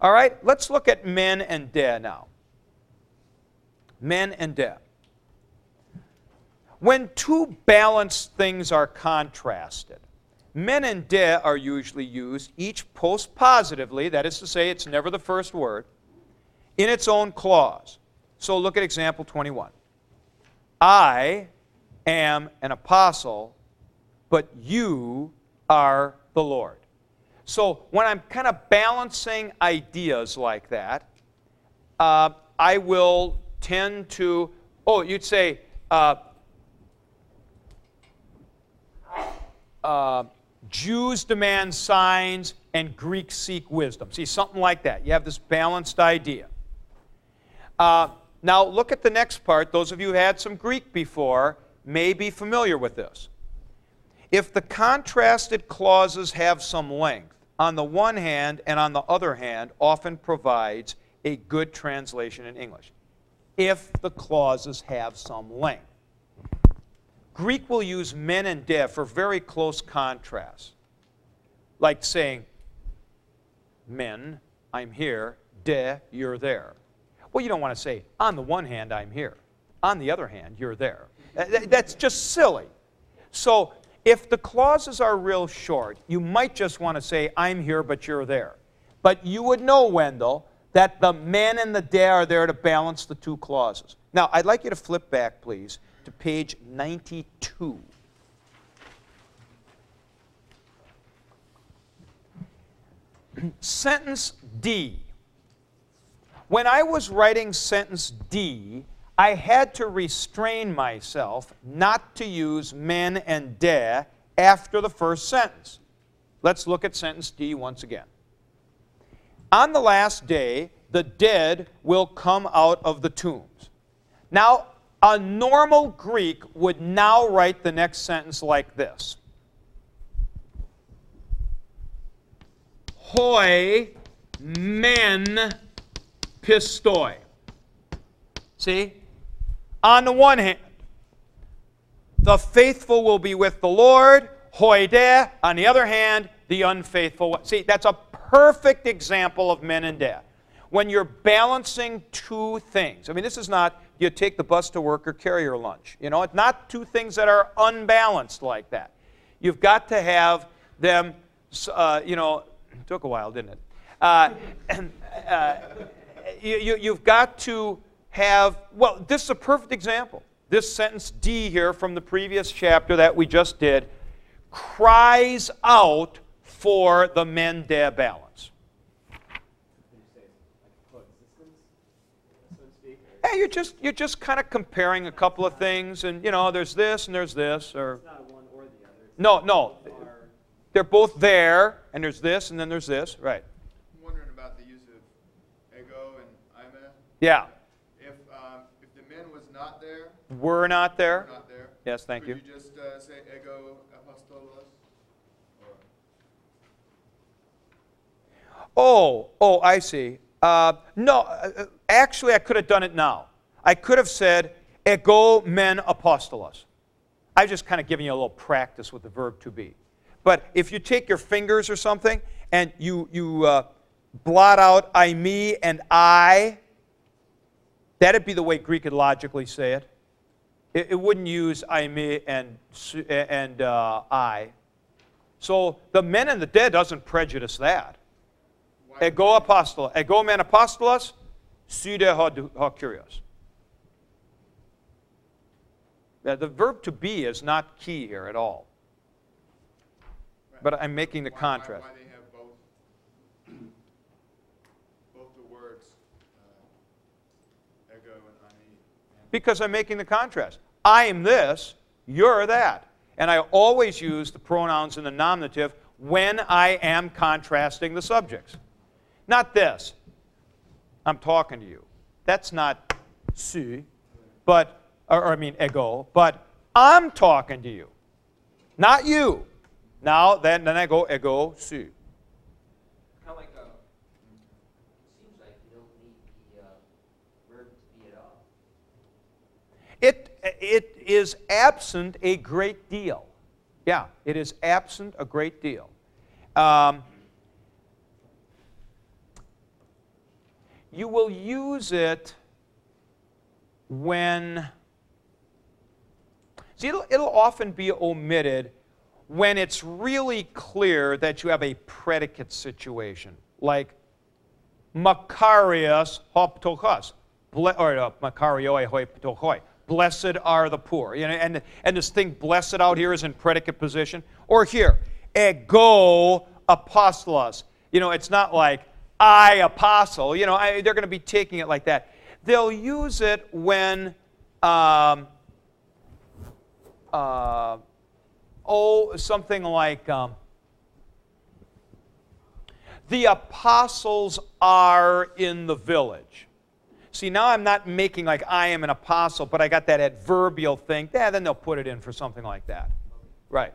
All right, let's look at men and de now. Men and de. When two balanced things are contrasted, men and de are usually used each post positively, that is to say, it's never the first word, in its own clause. So look at example 21. I am an apostle, but you are the Lord. So when I'm kind of balancing ideas like that, uh, I will tend to, oh, you'd say, uh, uh, Jews demand signs and Greeks seek wisdom. See, something like that. You have this balanced idea. Uh, now, look at the next part. Those of you who had some Greek before may be familiar with this. If the contrasted clauses have some length, on the one hand and on the other hand, often provides a good translation in English. If the clauses have some length. Greek will use men and de for very close contrast, like saying, men, I'm here, de, you're there. Well, you don't want to say, on the one hand, I'm here. On the other hand, you're there. That's just silly. So if the clauses are real short, you might just want to say, I'm here, but you're there. But you would know, Wendell, that the men and the de are there to balance the two clauses. Now, I'd like you to flip back, please, to page 92. sentence D. When I was writing sentence D, I had to restrain myself not to use men and de after the first sentence. Let's look at sentence D once again. On the last day, the dead will come out of the tombs. Now, a normal Greek would now write the next sentence like this Hoi men pistoi. See? On the one hand, the faithful will be with the Lord, hoi de. On the other hand, the unfaithful. See, that's a perfect example of men and de. When you're balancing two things. I mean, this is not you take the bus to work or carry your lunch. You know, it's not two things that are unbalanced like that. You've got to have them, uh, you know, took a while, didn't it? Uh, uh, you, you, you've got to have, well, this is a perfect example. This sentence D here from the previous chapter that we just did cries out for the men-de balance. Yeah, you're just you're just kind of comparing a couple of things, and you know, there's this and there's this, or or the no, no, they're both there, and there's this, and then there's this, right? I'm wondering about the use of ego and eimi. Yeah. Were not there? Were not there. Yes, thank Could you. you just uh, say ego apostolos? Oh, oh, I see. Uh, no, uh, uh, actually, I could have done it now. I could have said ego men apostolos. I've just kind of given you a little practice with the verb to be. But if you take your fingers or something and you, you uh, blot out I, me, and I, that'd be the way Greek would logically say it. It, it wouldn't use I, me, and, and uh, I. So the men and the de doesn't prejudice that. Ego apostol, ego men apostolos, su de ha kurios. The verb to be is not key here at all. But I'm making the contrast. Why, why they have both, both the words, uh, ego and I. Because I'm making the contrast. I'm this, you're that. And I always use the pronouns in the nominative when I am contrasting the subjects. Not this. I'm talking to you. That's not su, but, or, or I mean ego, but I'm talking to you. Not you. Now, then, then I go ego su. How like uh, it seems like you don't need the uh, verb to be it all it, it is absent a great deal. Yeah, it is absent a great deal. Um, you will use it when. See, it'll, it'll often be omitted when it's really clear that you have a predicate situation, like Makarios ho ptochos, or uh, Makarioi hoi Blessed are the poor. You know, and, and this thing, blessed out here is in predicate position. Or here, ego apostolos. You know, it's not like I apostle. You know, I, they're going to be taking it like that. They'll use it when, um, uh, oh, something like um, the apostles are in the village. See, now I'm not making like I am an apostle, but I got that adverbial thing. Yeah, then they'll put it in for something like that. Right.